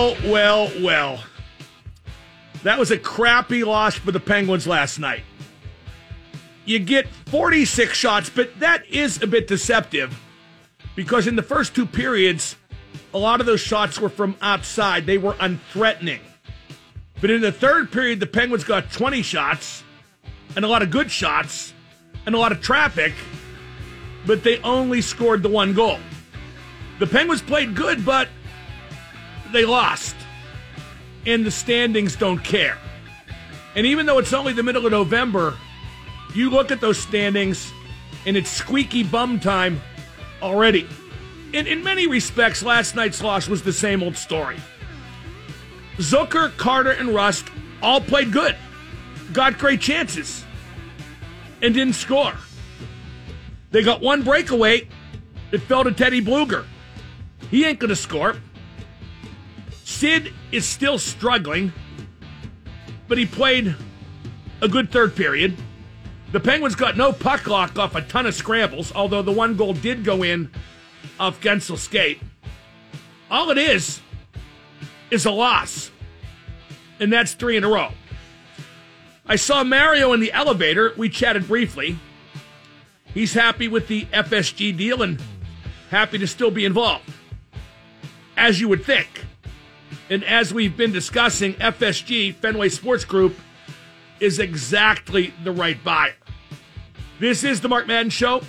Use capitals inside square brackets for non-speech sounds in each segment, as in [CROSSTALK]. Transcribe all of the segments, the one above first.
Well, well, well. That was a crappy loss for the Penguins last night. You get 46 shots, but that is a bit deceptive because in the first two periods, a lot of those shots were from outside. They were unthreatening. But in the third period, the Penguins got 20 shots and a lot of good shots and a lot of traffic, but they only scored the one goal. The Penguins played good, but they lost. And the standings don't care. And even though it's only the middle of November, you look at those standings and it's squeaky bum time already. And in many respects, last night's loss was the same old story. Zucker, Carter, and Rust all played good, got great chances, and didn't score. They got one breakaway. It fell to Teddy Blueger. He ain't going to score. Sid is still struggling, but he played a good third period. The Penguins got no puck luck off a ton of scrambles, although the one goal did go in off Guentzel's skate. All it is is a loss, and that's three in a row. I saw Mario in the elevator. We chatted briefly. He's happy with the FSG deal and happy to still be involved, as you would think. And as we've been discussing, FSG, Fenway Sports Group, is exactly the right buyer. This is the Mark Madden Show.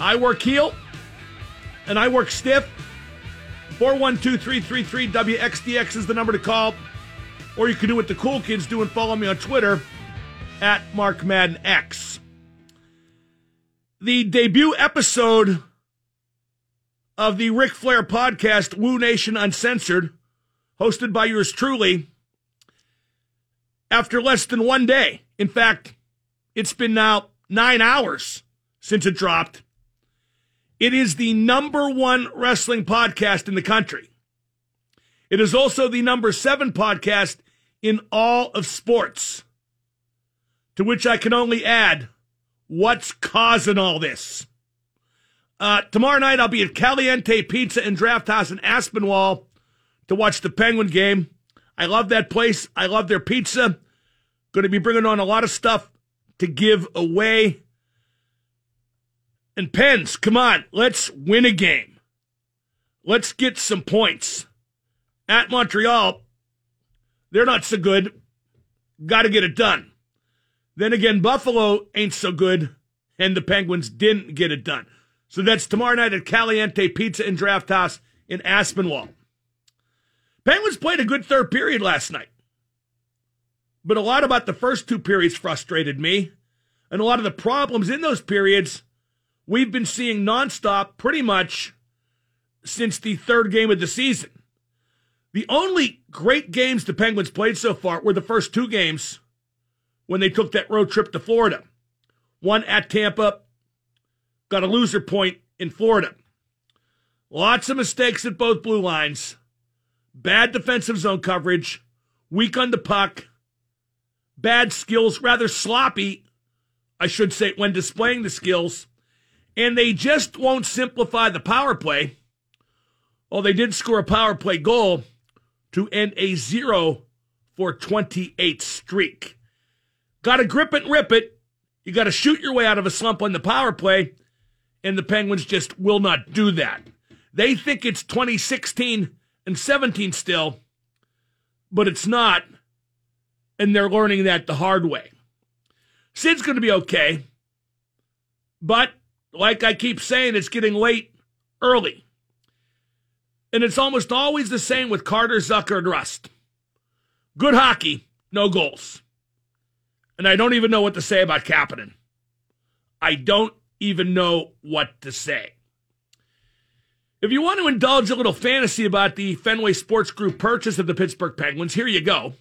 I work heel and I work stiff. 412 333 WXDX is the number to call. Or you can do what the cool kids do and follow me on Twitter at Mark Madden X. The debut episode of the Ric Flair podcast, Woo Nation Uncensored, hosted by yours truly, after less than one day. In fact, it's been now nine hours since it dropped. It is the number one wrestling podcast in the country. It is also the number seven podcast in all of sports. To which I can only add, what's causing all this? Uh, tomorrow night I'll be at Caliente Pizza and Draft House in Aspinwall to watch the Penguin game. I love that place. I love their pizza. Going to be bringing on a lot of stuff to give away. And Pens, come on, let's win a game. Let's get some points. At Montreal, they're not so good. Got to get it done. Then again, Buffalo ain't so good, and the Penguins didn't get it done. So that's tomorrow night at Caliente Pizza and Draft House in Aspinwall. Penguins played a good third period last night. But a lot about the first two periods frustrated me. And a lot of the problems in those periods we've been seeing nonstop pretty much since the third game of the season. The only great games the Penguins played so far were the first two games when they took that road trip to Florida. One at Tampa, got a loser point in Florida. Lots of mistakes at both blue lines, bad defensive zone coverage, weak on the puck, bad skills, rather sloppy, I should say, when displaying the skills. And they just won't simplify the power play. Well, they did score a power play goal to end a zero for 28 streak. Got to grip it and rip it. You got to shoot your way out of a slump on the power play, and the Penguins just will not do that. They think it's 2016 and 17 still, but it's not, and they're learning that the hard way. Sid's going to be okay, but like I keep saying, it's getting late early. And it's almost always the same with Carter, Zucker, and Rust. Good hockey, no goals. And I don't even know what to say about Kapanen. I don't even know what to say. If you want to indulge a little fantasy about the Fenway Sports Group purchase of the Pittsburgh Penguins, here you go.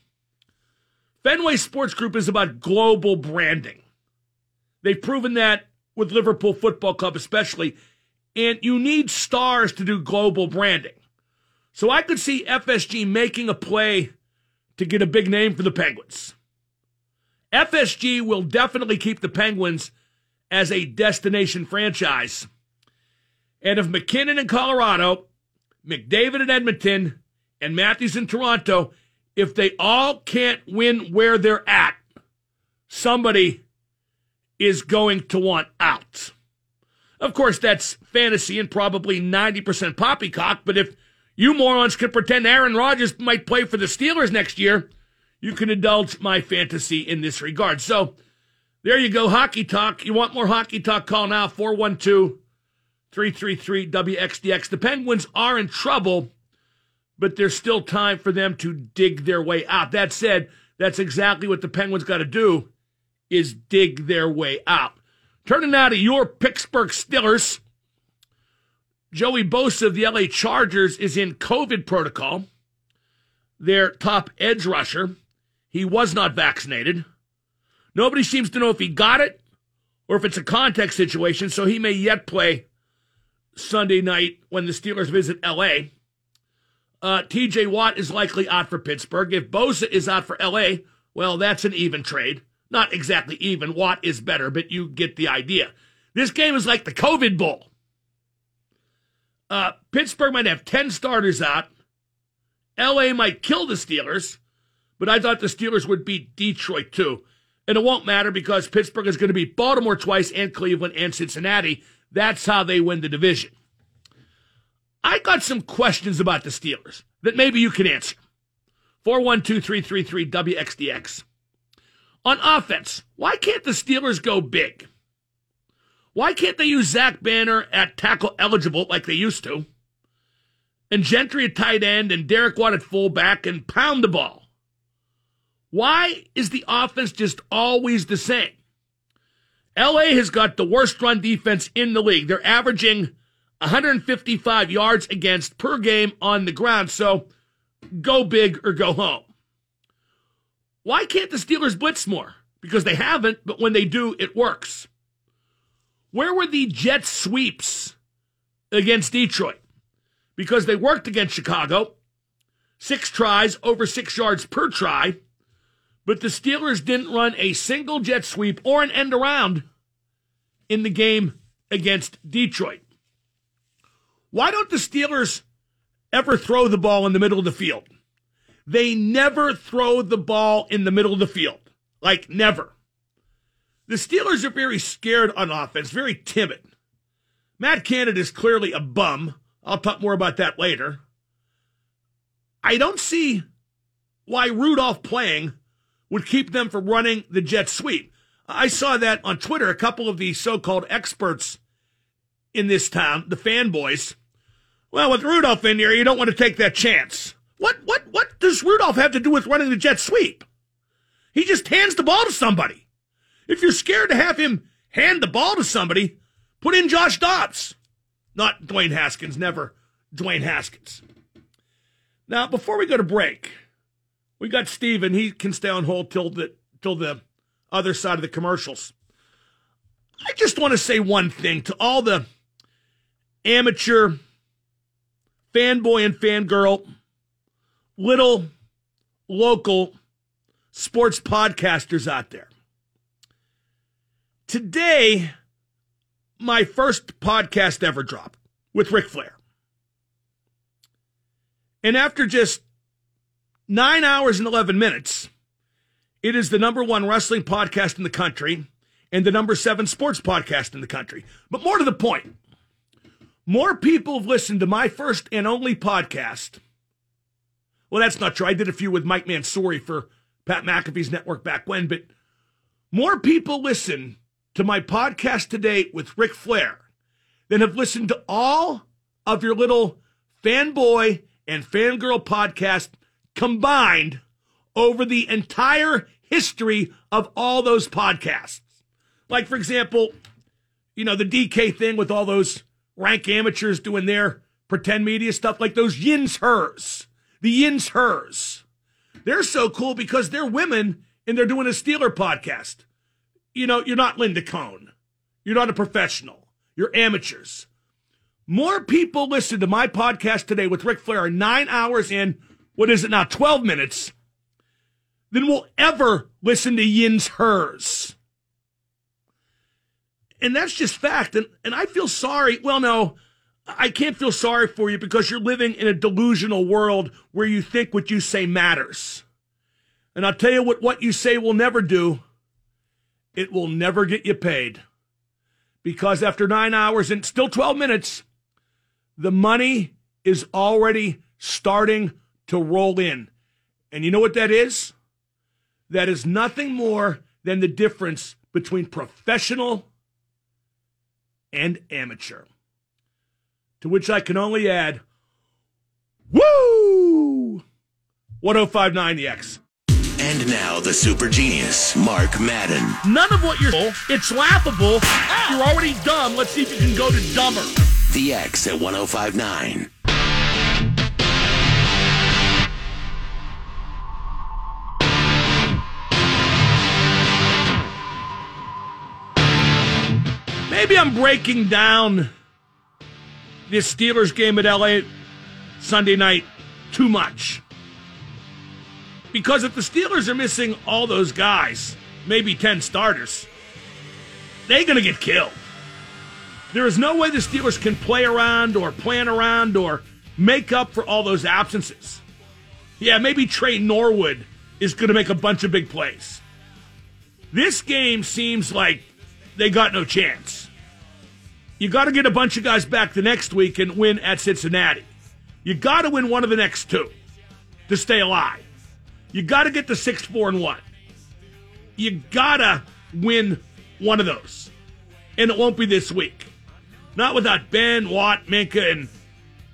Fenway Sports Group is about global branding. They've proven that with Liverpool Football Club, especially, and you need stars to do global branding. So I could see FSG making a play to get a big name for the Penguins. FSG will definitely keep the Penguins as a destination franchise. And if MacKinnon in Colorado, McDavid in Edmonton, and Matthews in Toronto, if they all can't win where they're at, somebody is going to want out. Of course, that's fantasy and probably 90% poppycock, but if you morons can pretend Aaron Rodgers might play for the Steelers next year, you can indulge my fantasy in this regard. So there you go, hockey talk. You want more hockey talk? Call now 412 333 WXDX. The Penguins are in trouble, but there's still time for them to dig their way out. That said, that's exactly what the Penguins got to do is dig their way out. Turning now to your Pittsburgh Steelers. Joey Bosa of the LA Chargers is in COVID protocol. Their top edge rusher. He was not vaccinated. Nobody seems to know if he got it or if it's a contact situation, so he may yet play Sunday night when the Steelers visit LA. Uh, TJ Watt is likely out for Pittsburgh. If Bosa is out for LA, well, that's an even trade. Not exactly even. Watt is better, but you get the idea. This game is like the COVID Bowl. Uh, Pittsburgh might have 10 starters out. LA might kill the Steelers, but I thought the Steelers would beat Detroit too. And it won't matter because Pittsburgh is going to beat Baltimore twice and Cleveland and Cincinnati. That's how they win the division. I got some questions about the Steelers that maybe you can answer. 412 333 WXDX. On offense, why can't the Steelers go big? Why can't they use Zach Banner at tackle eligible like they used to? And Gentry at tight end and Derek Watt at fullback and pound the ball? Why is the offense just always the same? LA has got the worst run defense in the league. They're averaging 155 yards against per game on the ground. So go big or go home. Why can't the Steelers blitz more? Because they haven't, but when they do, it works. Where were the Jets sweeps against Detroit? Because they worked against Chicago. Six tries, over six yards per try. But the Steelers didn't run a single jet sweep or an end around in the game against Detroit. Why don't the Steelers ever throw the ball in the middle of the field? They never throw the ball in the middle of the field. Like, never. The Steelers are very scared on offense, very timid. Matt Canada is clearly a bum. I'll talk more about that later. I don't see why Rudolph playing would keep them from running the jet sweep. I saw that on Twitter. A couple of the so called experts in this town, the fanboys, well, with Rudolph in here, you don't want to take that chance. What what what does Rudolph have to do with running the jet sweep? He just hands the ball to somebody. If you're scared to have him hand the ball to somebody, put in Josh Dobbs. Not Dwayne Haskins, never Dwayne Haskins. Now, before we go to break, we got Steven. He can stay on hold till the till the other side of the commercials. I just want to say one thing to all the amateur fanboy and fangirl, little local sports podcasters out there. Today, my first podcast ever dropped with Ric Flair. And after just nine hours and 11 minutes, it is the number one wrestling podcast in the country and the number seven sports podcast in the country. But more to the point, more people have listened to my first and only podcast. Well, that's not true. I did a few with Mike Mansouri for Pat McAfee's network back when, but more people listen to my podcast today with Ric Flair than have listened to all of your little fanboy and fangirl podcast combined over the entire history of all those podcasts. Like, for example, you know, the DK thing with all those rank amateurs doing their pretend media stuff, like those yins hers, the yins hers. They're so cool because they're women and they're doing a Steeler podcast. You know, you're not Linda Cohn. You're not a professional. You're amateurs. More people listen to my podcast today with Ric Flair nine hours in, what is it now, 12 minutes, than will ever listen to Yin's Hers and that's just fact. And and I feel sorry. Well, no, I can't feel sorry for you because you're living in a delusional world where you think what you say matters. And I'll tell you what what you say will never do. It will never get you paid. Because after nine hours and still 12 minutes, the money is already starting to roll in. And you know what that is? That is nothing more than the difference between professional and amateur. To which I can only add, woo! 1059 the X. And now the super genius, Mark Madden. None of what you're it's laughable. You're already dumb. Let's see if you can go to dumber. The X at 1059. Maybe I'm breaking down this Steelers game at LA Sunday night too much. Because if the Steelers are missing all those guys, maybe 10 starters, they're going to get killed. There is no way the Steelers can play around or plan around or make up for all those absences. Yeah, maybe Tre Norwood is going to make a bunch of big plays. This game seems like they got no chance. You got to get a bunch of guys back the next week and win at Cincinnati. You got to win one of the next two to stay alive. You got to get to six, four, and one. You got to win one of those. And it won't be this week. Not without Ben, Watt, Minkah, and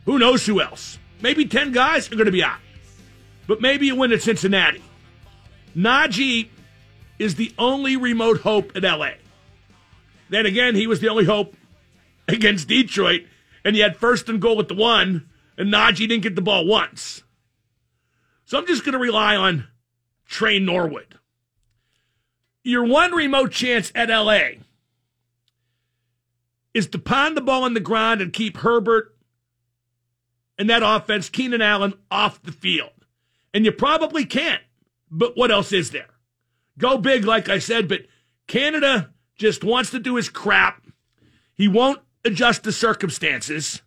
who knows who else. Maybe 10 guys are going to be out. But maybe you win at Cincinnati. Najee is the only remote hope at LA. Then again, he was the only hope against Detroit, and he had first and goal at the one, and Najee didn't get the ball once. So I'm just going to rely on Tre Norwood. Your one remote chance at LA is to pound the ball on the ground and keep Herbert and that offense, Keenan Allen, off the field. And you probably can't. But what else is there? Go big, like I said, but Canada just wants to do his crap. He won't adjust to circumstances.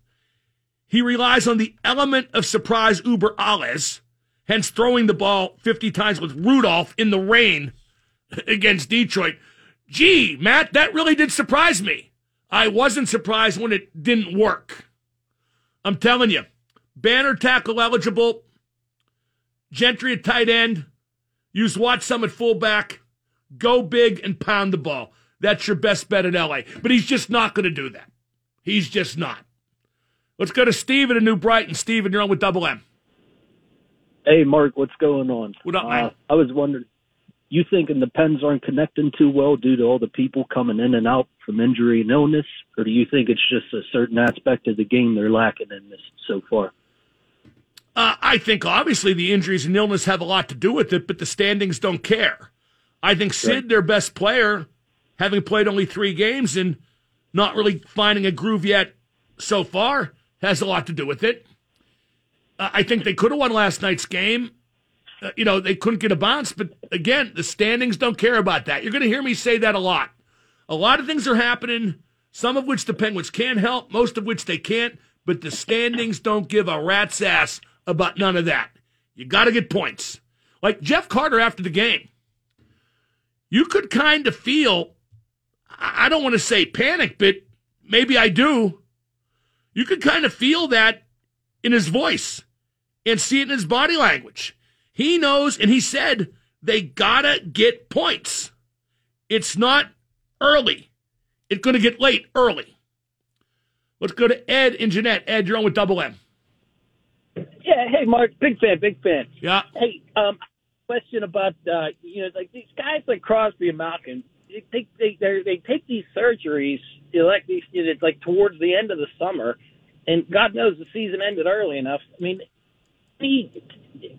He relies on the element of surprise uber alles, hence throwing the ball 50 times with Rudolph in the rain against Detroit. Gee, Matt, that really did surprise me. I wasn't surprised when it didn't work. I'm telling you, Banner tackle eligible, Gentry at tight end, use some at fullback, go big and pound the ball. That's your best bet in LA. But he's just not going to do that. He's just not. Let's go to Steven in New Brighton. Steven, you're on with Double M. Hey, Mark, what's going on? What up, man? Uh, I was wondering, you thinking the Pens aren't connecting too well due to all the people coming in and out from injury and illness, or do you think it's just a certain aspect of the game they're lacking in this so far? Uh, I think obviously the injuries and illness have a lot to do with it, but the standings don't care. I think Sid, right. their best player, having played only three games and not really finding a groove yet so far, has a lot to do with it. I think they could have won last night's game. Uh, you know, they couldn't get a bounce, but again, the standings don't care about that. You're going to hear me say that a lot. A lot of things are happening, some of which the Penguins can help, most of which they can't, but the standings don't give a rat's ass about none of that. You got to get points. Like Jeff Carter after the game, you could kind of feel, I don't want to say panic, but maybe I do. You could kind of feel that in his voice and see it in his body language. He knows, and he said, they gotta get points. It's not early. It's going to get late early. Let's go to Ed and Jeanette. Ed, you're on with Double M. Yeah, hey Mark, big fan, big fan. Yeah. Hey, um, question about uh, you know, like these guys like Crosby and Malkin, they they they, they take these surgeries, like these, like towards the end of the summer, and God knows the season ended early enough. I mean, any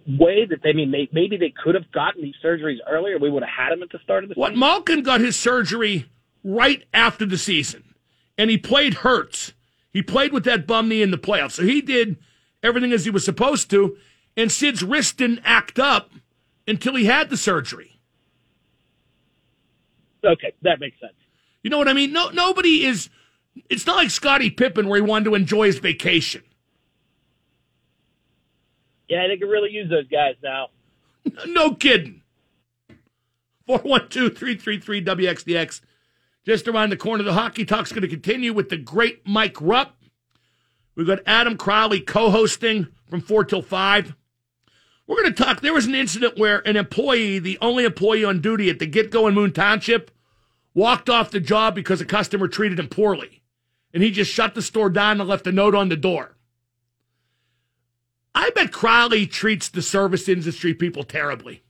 way that they I mean maybe they could have gotten these surgeries earlier, we would have had them at the start of the season. what, season. Malkin got his surgery right after the season, and he played hurts. He played with that bum knee in the playoffs, so he did everything as he was supposed to, and Sid's wrist didn't act up until he had the surgery. Okay, that makes sense. You know what I mean? No, nobody is It's not like Scottie Pippen where he wanted to enjoy his vacation. Yeah, they could really use those guys now. [LAUGHS] No kidding. 412-333-WXDX. Just around the corner, the Hockey Talk's going to continue with the great Mike Rupp. We've got Adam Crowley co-hosting from 4 till 5. We're going to talk. There was an incident where an employee, the only employee on duty at the Get Go in Moon Township, walked off the job because a customer treated him poorly. And he just shut the store down and left a note on the door. I bet Crowley treats the service industry people terribly.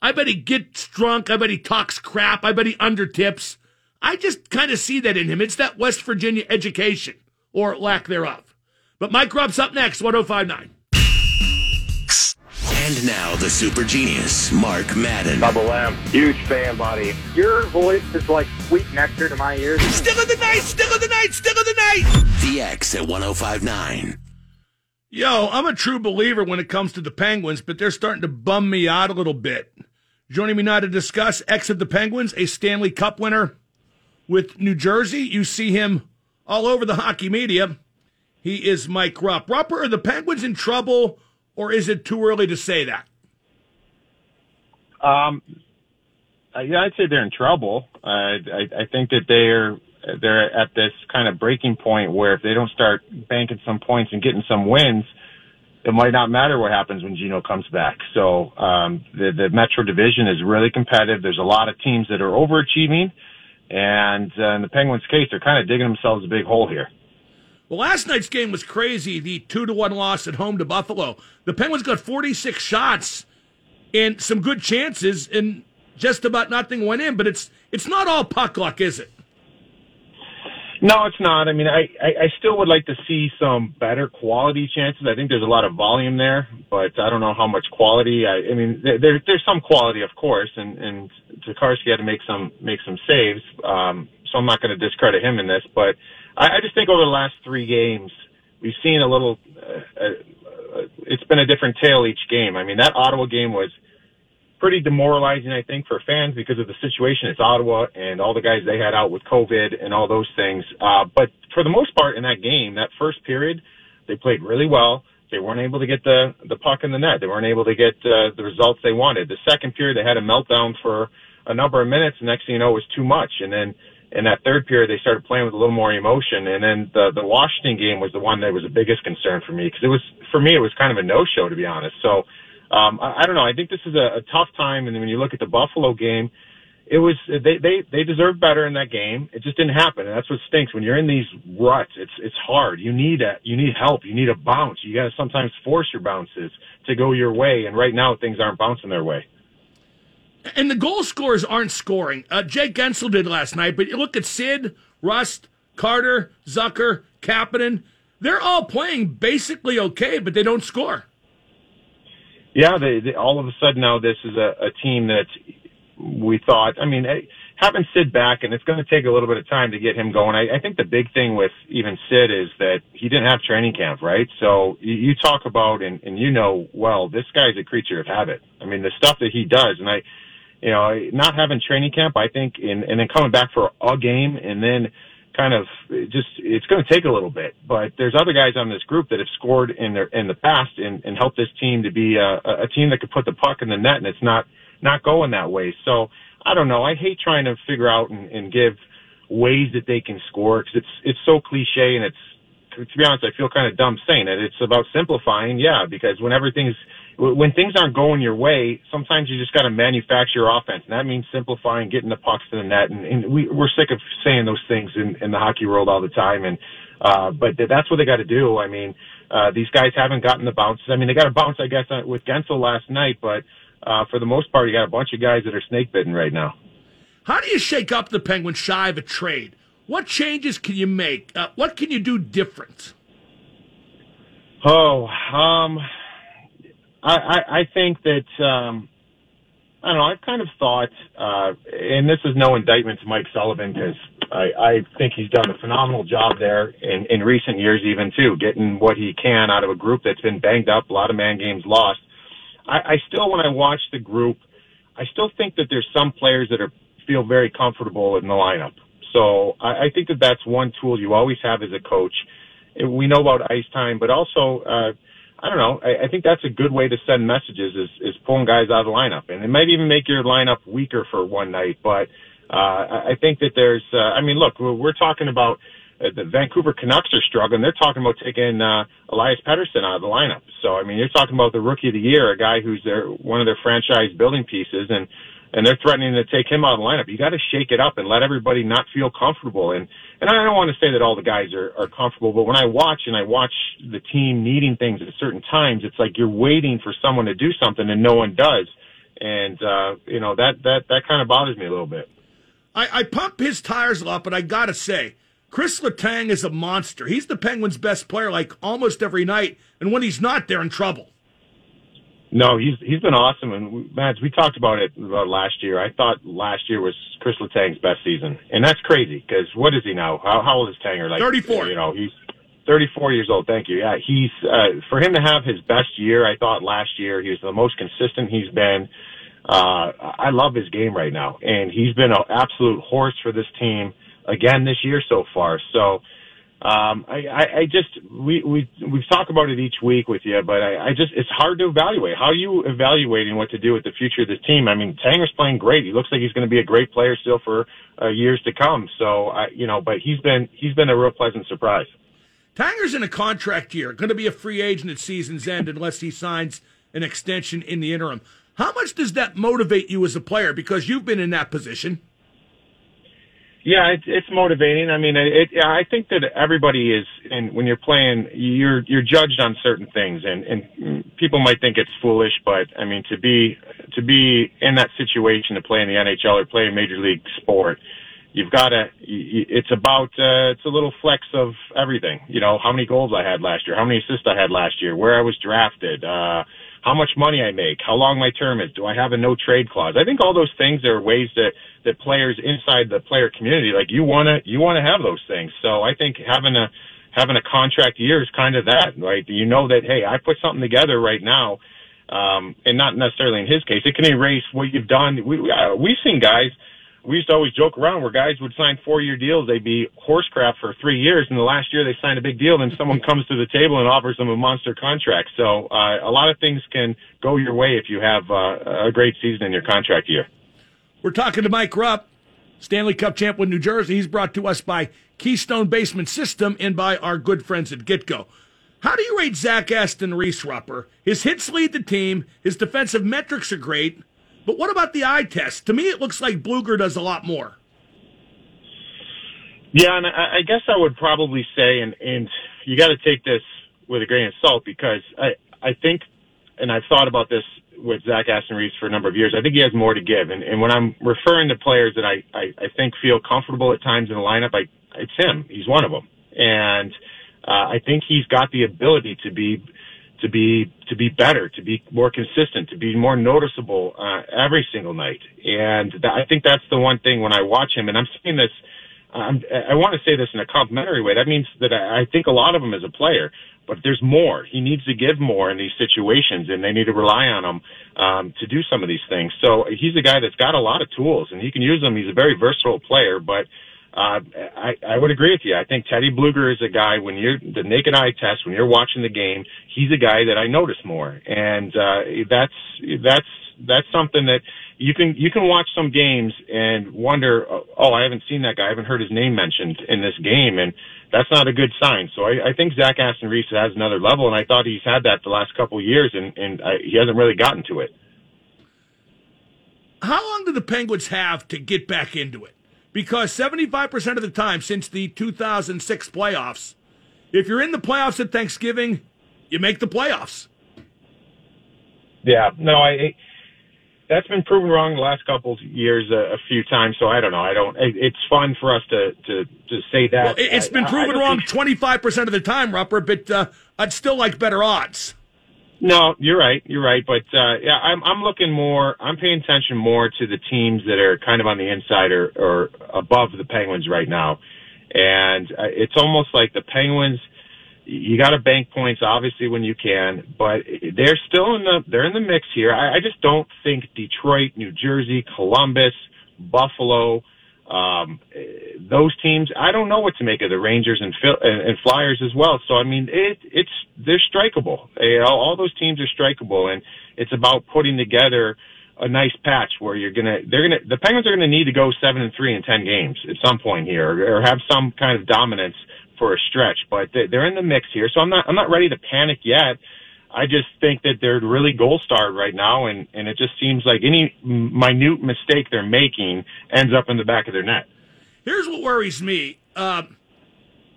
I bet he gets drunk. I bet he talks crap. I bet he undertips. I just kind of see that in him. It's that West Virginia education or lack thereof. But Mike Rupp's up next, 1059. And now the super genius, Mark Madden. Double M. Huge fan, buddy. Your voice is like sweet nectar to my ears. Still of the night, still of the night, still of the night. The X at 1059. Yo, I'm a true believer when it comes to the Penguins, but they're starting to bum me out a little bit. Joining me now to discuss X of the Penguins, a Stanley Cup winner with New Jersey. You see him all over the hockey media. He is Mike Rupp. Rupper, are the Penguins in trouble, or is it too early to say that? Um, uh, yeah, I'd say they're in trouble. Uh, I, I think that they're they're at this kind of breaking point where if they don't start banking some points and getting some wins, it might not matter what happens when Gino comes back. So um, the the Metro Division is really competitive. There's a lot of teams that are overachieving, and uh, in the Penguins' case, they're kind of digging themselves a big hole here. Well, last night's game was crazy. The two to one loss at home to Buffalo. The Penguins got 46 shots and some good chances, and just about nothing went in. But it's it's not all puck luck, is it? No, it's not. I mean, I, I, I still would like to see some better quality chances. I think there's a lot of volume there, but I don't know how much quality. I, I mean, there, there's some quality, of course, and, and Tokarski had to make some, make some saves. Um, so I'm not going to discredit him in this, but I, I just think over the last three games, we've seen a little, uh, uh, it's been a different tale each game. I mean, that Ottawa game was, pretty demoralizing, I think, for fans because of the situation. It's Ottawa and all the guys they had out with COVID and all those things. Uh, but for the most part in that game, that first period, they played really well. They weren't able to get the, the puck in the net. They weren't able to get, uh, the results they wanted. The second period, they had a meltdown for a number of minutes. And next thing you know, it was too much. And then in that third period, they started playing with a little more emotion. And then the, the Washington game was the one that was the biggest concern for me because it was, for me, it was kind of a no-show, to be honest. So, um, I, I don't know. I think this is a, a tough time. And when you look at the Buffalo game, it was they they they deserved better in that game. It just didn't happen, and that's what stinks. When you're in these ruts, it's it's hard. You need a you need help. You need a bounce. You got to sometimes force your bounces to go your way. And right now, things aren't bouncing their way. And the goal scorers aren't scoring. Uh, Jake Guentzel did last night, but you look at Sid, Rust, Carter, Zucker, Kapanen. They're all playing basically okay, but they don't score. Yeah, they, they all of a sudden now this is a, a team that we thought. I mean, having Sid back, and it's going to take a little bit of time to get him going. I, I think the big thing with even Sid is that he didn't have training camp, right? So you, you talk about, and, and you know, well, this guy's a creature of habit. I mean, the stuff that he does, and I, you know, not having training camp, I think, and, and then coming back for a game, and then kind of just it's going to take a little bit. But there's other guys on this group that have scored in their in the past and, and helped this team to be a, a team that could put the puck in the net, and it's not not going that way. So I don't know. I hate trying to figure out and, and give ways that they can score because it's it's so cliche and it's to be honest, I feel kind of dumb saying it. It's about simplifying, yeah, because when everything's when things aren't going your way, sometimes you just got to manufacture your offense, and that means simplifying, getting the pucks to the net. And, and we, we're sick of saying those things in, in the hockey world all the time. And uh, but that's what they got to do. I mean, uh, these guys haven't gotten the bounces. I mean, they got a bounce, I guess, uh, with Guentzel last night, but uh, for the most part, you got a bunch of guys that are snake bitten right now. How do you shake up the Penguins shy of a trade? What changes can you make? Uh, what can you do different? Oh, um, I, I, I think that, um, I don't know, I've kind of thought, uh, and this is no indictment to Mike Sullivan because I, I think he's done a phenomenal job there in, in recent years even too, getting what he can out of a group that's been banged up, a lot of man games lost. I, I still, when I watch the group, I still think that there's some players that are, feel very comfortable in the lineup. So I, I think that that's one tool you always have as a coach. We know about ice time, but also, uh, I don't know. I, I think that's a good way to send messages is, is pulling guys out of the lineup, and it might even make your lineup weaker for one night. But uh, I think that there's. Uh, I mean, look, we're, we're talking about uh, the Vancouver Canucks are struggling. They're talking about taking uh, Elias Pettersson out of the lineup. So I mean, you're talking about the rookie of the year, a guy who's their one of their franchise building pieces, and and they're threatening to take him out of the lineup. You got to shake it up and let everybody not feel comfortable. And and I don't want to say that all the guys are, are comfortable, but when I watch and I watch the team needing things at certain times, it's like you're waiting for someone to do something and no one does. And uh, you know that that that kind of bothers me a little bit. I, I pump his tires a lot, but I gotta say, Chris Letang is a monster. He's the Penguins' best player, like almost every night, and when he's not, they're in trouble. No, he's he's been awesome, and Mads, we talked about it about last year. I thought last year was Chris Letang's best season, and that's crazy because what is he now? How, how old is Tanger? Like thirty-four. You know, he's thirty-four years old. Thank you. Yeah, he's uh, for him to have his best year. I thought last year he was the most consistent he's been. Uh, I love his game right now, and he's been an absolute horse for this team again this year so far. So um, I, I, I just we we we talk about it each week with you, but I, I just it's hard to evaluate. How are you evaluating what to do with the future of this team? I mean, Tanger's playing great. He looks like he's going to be a great player still for uh, years to come. So I, you know, but he's been he's been a real pleasant surprise. Tanger's in a contract year, going to be a free agent at season's end unless he signs an extension in the interim. How much does that motivate you as a player? Because you've been in that position. Yeah, it's it's motivating. I mean, it, I think that everybody is, and when you're playing, you're you're judged on certain things, and and people might think it's foolish, but I mean, to be to be in that situation to play in the NHL or play a major league sport, you've got to. It's about uh, it's a little flex of everything. You know, how many goals I had last year, how many assists I had last year, where I was drafted. uh how much money I make, how long my term is, do I have a no trade clause? I think all those things are ways that that players inside the player community like you want to you want to have those things. So I think having a having a contract year is kind of that, right? You know that hey, I put something together right now. Um, and not necessarily in his case, it can erase what you've done. We, uh, we've seen guys we used to always joke around where guys would sign four year deals. They'd be horse crap for three years, and the last year they signed a big deal. Then someone [LAUGHS] comes to the table and offers them a monster contract. So uh, a lot of things can go your way if you have uh, a great season in your contract year. We're talking to Mike Rupp, Stanley Cup champ with New Jersey. He's brought to us by Keystone Basement System and by our good friends at Gitco. How do you rate Zach Aston Reese Rupper? His hits lead the team. His defensive metrics are great. But what about the eye test? To me, it looks like Blueger does a lot more. Yeah, and I, I guess I would probably say, and and you got to take this with a grain of salt because I I think, and I've thought about this with Zach Aston Reese for a number of years. I think he has more to give, and and when I'm referring to players that I I, I think feel comfortable at times in the lineup, I it's him. He's one of them, and uh, I think he's got the ability to be to be to be better, to be more consistent, to be more noticeable uh, every single night. And th- I think that's the one thing when I watch him, and I'm saying this. I'm, I want to say this in a complimentary way. That means that I, I think a lot of him as a player, but there's more. He needs to give more in these situations, and they need to rely on him um, to do some of these things. So he's a guy that's got a lot of tools, and he can use them. He's a very versatile player, but uh, I, I would agree with you. I think Teddy Blueger is a guy when you're the naked eye test, when you're watching the game, he's a guy that I notice more. And, uh, that's, that's, that's something that you can, you can watch some games and wonder, oh, I haven't seen that guy. I haven't heard his name mentioned in this game. And that's not a good sign. So I, I think Zach Aston Reese has another level. And I thought he's had that the last couple of years and, and I, he hasn't really gotten to it. How long do the Penguins have to get back into it? Because 75% of the time since the 2006 playoffs, if you're in the playoffs at Thanksgiving, you make the playoffs. Yeah, no, I. That's been proven wrong the last couple of years a, a few times. So I don't know. I don't. It, it's fun for us to to to say that. Well, it's been proven wrong twenty five percent of the time, Rupper. But uh, I'd still like better odds. No, you're right. You're right. But uh, yeah, I'm I'm looking more. I'm paying attention more to the teams that are kind of on the inside or, or above the Penguins right now, and uh, it's almost like the Penguins. You got to bank points, obviously, when you can, but they're still in the they're in the mix here. I, I just don't think Detroit, New Jersey, Columbus, Buffalo, Um, those teams, I don't know what to make of the Rangers and, and, Flyers as well. So I mean, it, it's they're strikeable. All those teams are strikeable, and it's about putting together a nice patch where you're gonna they're gonna the Penguins are gonna need to go seven and three in ten games at some point here, or have some kind of dominance for a stretch. But they're in the mix here, so I'm not I'm not ready to panic yet. I just think that they're really goal starved right now, and and it just seems like any minute mistake they're making ends up in the back of their net. Here's what worries me: uh,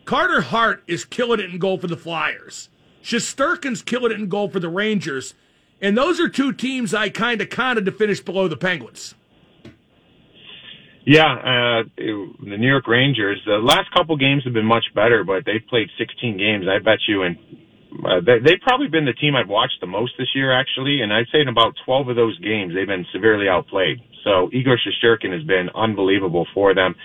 Carter Hart is killing it in goal for the Flyers. Shesterkin's killing it in goal for the Rangers, and those are two teams I kind of counted to finish below the Penguins. Yeah, uh, the New York Rangers. The last couple games have been much better, but they've played 16 games. I bet you, and uh, they, they've probably been the team I've watched the most this year, actually. And I'd say in about 12 of those games, they've been severely outplayed. So Igor Shesterkin has been unbelievable for them.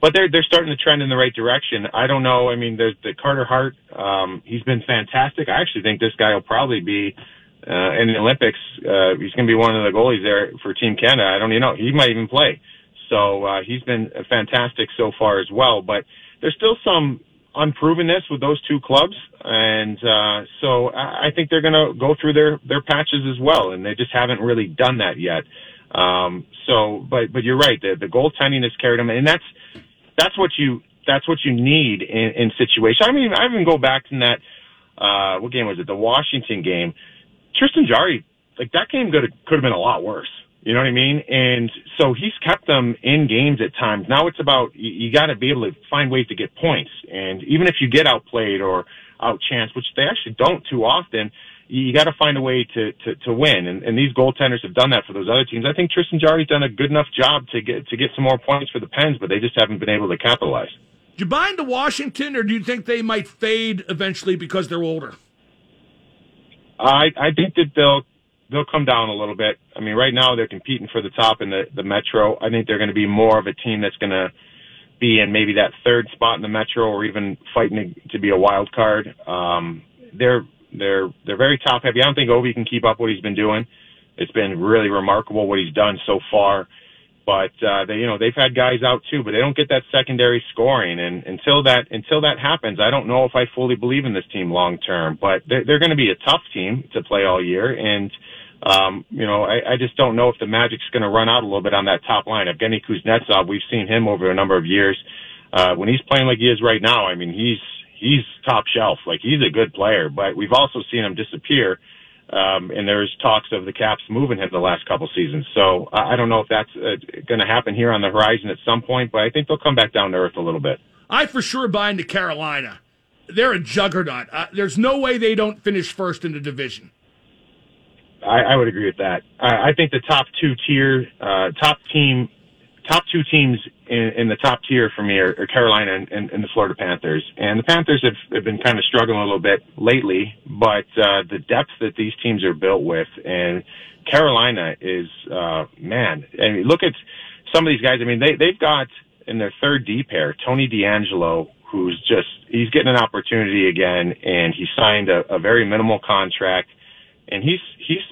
But they're they're starting to trend in the right direction. I don't know. I mean, there's the Carter Hart. Um, he's been fantastic. I actually think this guy will probably be uh, in the Olympics. Uh, he's going to be one of the goalies there for Team Canada. I don't even know. He might even play. So uh, he's been fantastic so far as well. But there's still some unprovenness with those two clubs, and uh, so I think they're going to go through their their patches as well, and they just haven't really done that yet. Um, so, but but you're right, the the goaltending has carried them, and that's that's what you that's what you need in, in situations. I mean, I even go back to that. Uh, what game was it? The Washington game. Tristan Jarry, like that game could have, could have been a lot worse. You know what I mean? And so he's kept them in games at times. Now it's about you, got to be able to find ways to get points. And even if you get outplayed or outchanced, which they actually don't too often, you got to find a way to, to, to win. And, and these goaltenders have done that for those other teams. I think Tristan Jarry's done a good enough job to get to get some more points for the Pens, but they just haven't been able to capitalize. Do you buy into Washington, or do you think they might fade eventually because they're older? I I think that they'll they'll come down a little bit. I mean, right now they're competing for the top in the the Metro. I think they're going to be more of a team that's going to be in maybe that third spot in the Metro, or even fighting to be a wild card. Um, they're they're they're very top heavy. I don't think Ovi can keep up what he's been doing. It's been really remarkable what he's done so far. But uh, they, you know, they've had guys out too, but they don't get that secondary scoring. And until that until that happens, I don't know if I fully believe in this team long term. But they're, they're going to be a tough team to play all year, and um, you know, I, I just don't know if the Magic's going to run out a little bit on that top line. Evgeny Kuznetsov, we've seen him over a number of years. Uh, when he's playing like he is right now, I mean, he's he's top shelf. Like he's a good player, but we've also seen him disappear. Um, and there's talks of the Caps moving him the last couple seasons. So I don't know if that's uh, going to happen here on the horizon at some point, but I think they'll come back down to earth a little bit. I for sure buy into Carolina. They're a juggernaut. Uh, there's no way they don't finish first in the division. I, I would agree with that. I, I think the top two tier, uh, top team, top two teams in, in the top tier for me are, are Carolina and, and, and the Florida Panthers. And the Panthers have, have been kind of struggling a little bit lately, but uh, the depth that these teams are built with, and Carolina is, uh, man. I mean, look at some of these guys. I mean, they they've got in their third D pair Tony DeAngelo, who's just he's getting an opportunity again, and he signed a, a very minimal contract and he's he's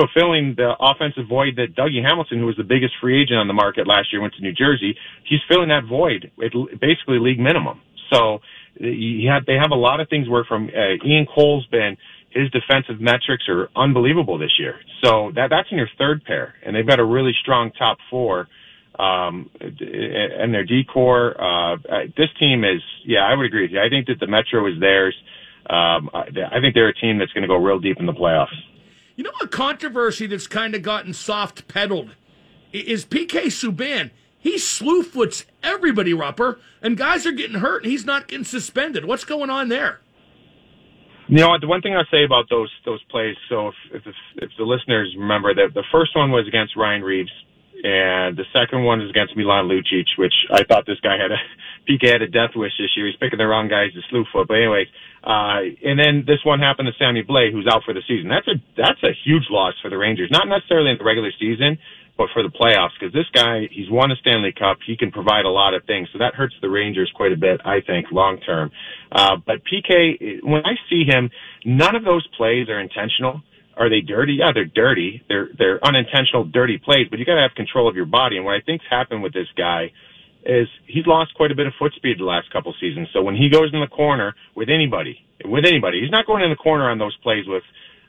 fulfilling the offensive void that Dougie Hamilton, who was the biggest free agent on the market last year, went to New Jersey. He's filling that void at basically league minimum. So you have, they have a lot of things where from uh, Ian Cole's been his defensive metrics are unbelievable this year. So that that's in your third pair, and they've got a really strong top four. Um, and their D corps, uh, this team is, yeah, I would agree with you. I think that the Metro is theirs um, I think they're a team that's going to go real deep in the playoffs. You know, a controversy that's kind of gotten soft pedaled is PK Subban. He slew foots everybody, Rupper, and guys are getting hurt, and he's not getting suspended. What's going on there? You know? The one thing I'll say about those those plays. So if if, if the listeners remember that the first one was against Ryan Reaves, and the second one is against Milan Lucic, which I thought this guy had a [LAUGHS] PK had a death wish this year. He's picking the wrong guys to slew foot. But anyways, uh, and then this one happened to Sammy Blais, who's out for the season. That's a that's a huge loss for the Rangers. Not necessarily in the regular season, but for the playoffs, because this guy he's won a Stanley Cup. He can provide a lot of things, so that hurts the Rangers quite a bit, I think, long term. Uh, but PK, when I see him, none of those plays are intentional are they dirty? Yeah, they're dirty. They're they're unintentional dirty plays, but you got to have control of your body. And what I think's happened with this guy is he's lost quite a bit of foot speed the last couple seasons. So when he goes in the corner with anybody, with anybody, he's not going in the corner on those plays with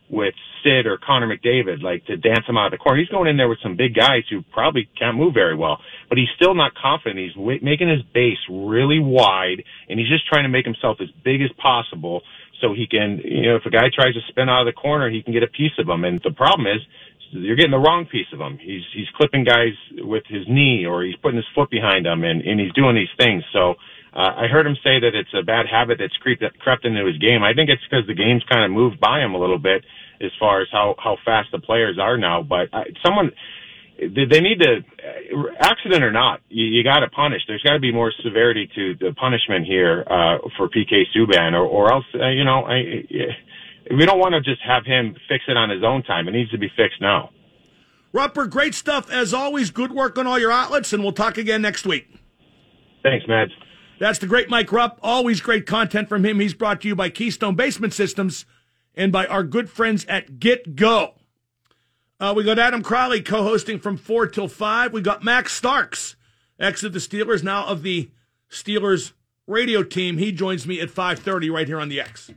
with Sid or Connor McDavid, like to dance him out of the corner. He's going in there with some big guys who probably can't move very well, but he's still not confident. He's w- making his base really wide, and he's just trying to make himself as big as possible so he can, you know, if a guy tries to spin out of the corner, he can get a piece of him. And the problem is, you're getting the wrong piece of him. He's he's clipping guys with his knee, or he's putting his foot behind him, and and he's doing these things. So. Uh, I heard him say that it's a bad habit that's creeped, crept into his game. I think it's because the game's kind of moved by him a little bit as far as how how fast the players are now. But uh, someone they need to accident or not, you, you got to punish. There's got to be more severity to the punishment here uh, for PK Subban, or, or else uh, you know I, we don't want to just have him fix it on his own time. It needs to be fixed now. Rupper, great stuff as always. Good work on all your outlets, and we'll talk again next week. Thanks, Mads. That's the great Mike Rupp. Always great content from him. He's brought to you by Keystone Basement Systems and by our good friends at Get Go. Uh, we got Adam Crowley co-hosting from four till five. We got Max Starks, ex of the Steelers, now of the Steelers radio team. He joins me at five thirty right here on the X.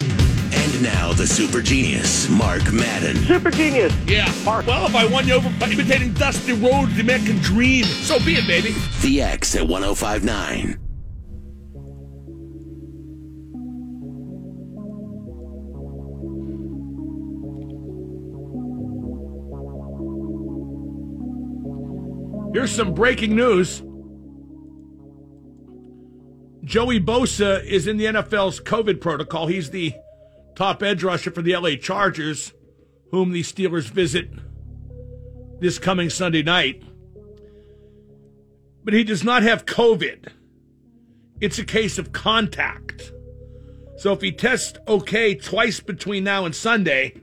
And now the super genius, Mark Madden. Super genius. Yeah. Mark. Well, if I won you over by imitating Dusty Rhodes, the American Dream, so be it, baby. The X at 1059. Here's some breaking news. Joey Bosa is in the NFL's COVID protocol. He's the top edge rusher for the LA Chargers, whom the Steelers visit this coming Sunday night. But he does not have COVID. It's a case of contact. So if he tests okay twice between now and Sunday,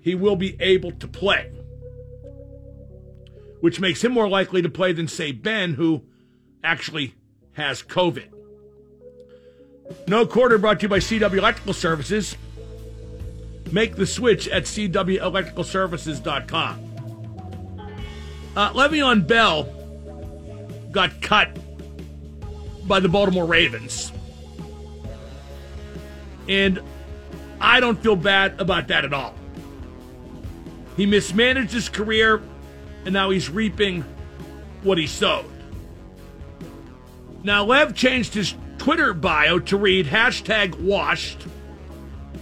he will be able to play which makes him more likely to play than, say, Ben, who actually has COVID. No quarter brought to you by CW Electrical Services. Make the switch at CWElectricalServices.com. Uh, Le'Veon Bell got cut by the Baltimore Ravens. And I don't feel bad about that at all. He mismanaged his career and now he's reaping what he sowed. Now, Lev changed his Twitter bio to read hashtag washed,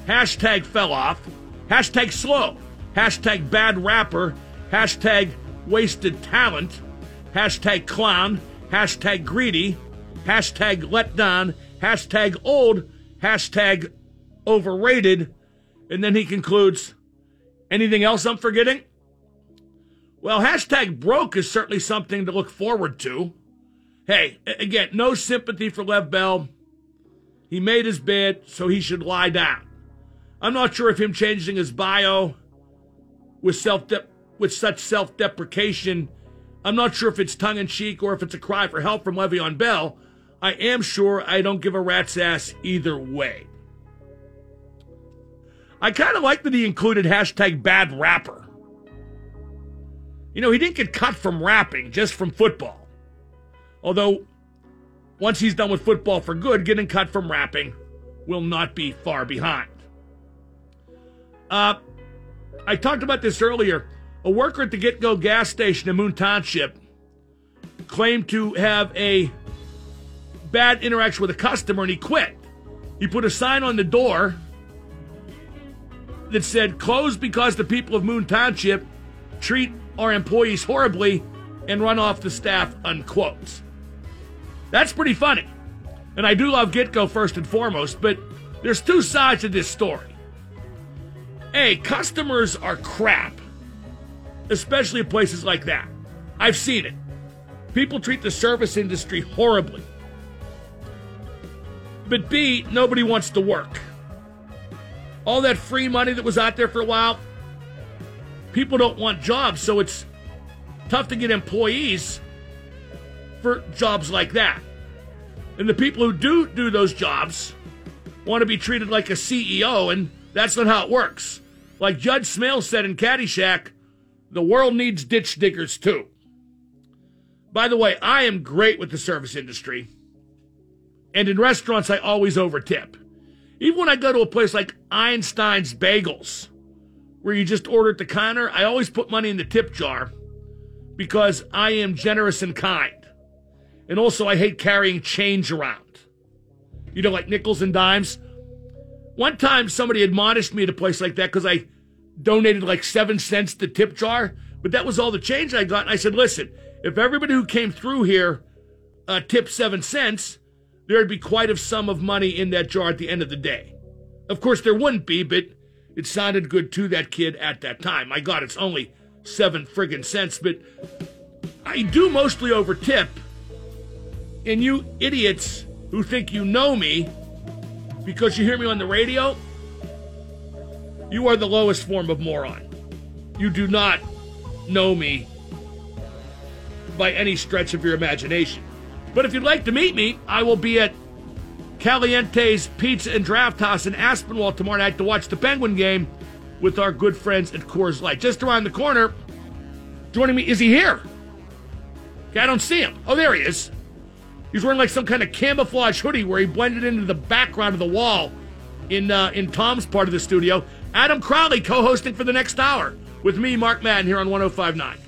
hashtag fell off, hashtag slow, hashtag bad rapper, hashtag wasted talent, hashtag clown, hashtag greedy, hashtag let down, hashtag old, hashtag overrated, and then he concludes, anything else I'm forgetting? Well, hashtag broke is certainly something to look forward to. Hey, again, no sympathy for Lev Bell. He made his bid, so he should lie down. I'm not sure if him changing his bio with self with such self deprecation, I'm not sure if it's tongue in cheek or if it's a cry for help from Le'Veon Bell. I am sure I don't give a rat's ass either way. I kind of like that he included hashtag bad rapper. You know, he didn't get cut from rapping, just from football. Although, once he's done with football for good, getting cut from rapping will not be far behind. Uh, I talked about this earlier. A worker at the Get Go gas station in Moon Township claimed to have a bad interaction with a customer and he quit. He put a sign on the door that said, closed because the people of Moon Township treat our employees horribly and run off the staff, unquote. That's pretty funny. And I do love GetGo first and foremost, but there's two sides to this story. A, customers are crap, especially places like that. I've seen it. People treat the service industry horribly. But B, nobody wants to work. All that free money that was out there for a while, people don't want jobs, so it's tough to get employees for jobs like that. And the people who do do those jobs want to be treated like a CEO, and that's not how it works. Like Judge Smails said in Caddyshack, the world needs ditch diggers too. By the way, I am great with the service industry. And in restaurants, I always overtip. Even when I go to a place like Einstein's Bagels, where you just order at the counter, I always put money in the tip jar because I am generous and kind. And also, I hate carrying change around. You know, like nickels and dimes. One time, somebody admonished me at a place like that because I donated like seven cents to tip jar, but that was all the change I got. And I said, listen, if everybody who came through here uh, tipped seven cents, there'd be quite a sum of money in that jar at the end of the day. Of course, there wouldn't be, but it sounded good to that kid at that time. My God, it's only seven friggin' cents, but I do mostly over tip. And you idiots who think you know me because you hear me on the radio, you are the lowest form of moron. You do not know me by any stretch of your imagination. But if you'd like to meet me, I will be at Caliente's Pizza and Draft House in Aspinwall tomorrow night to watch the Penguin game with our good friends at Coors Light. Just around the corner, joining me, is he here? Okay, I don't see him. Oh, there he is. He's wearing like some kind of camouflage hoodie where he blended into the background of the wall in uh, in Tom's part of the studio. Adam Crowley co-hosting for the next hour with me, Mark Madden, here on 1059.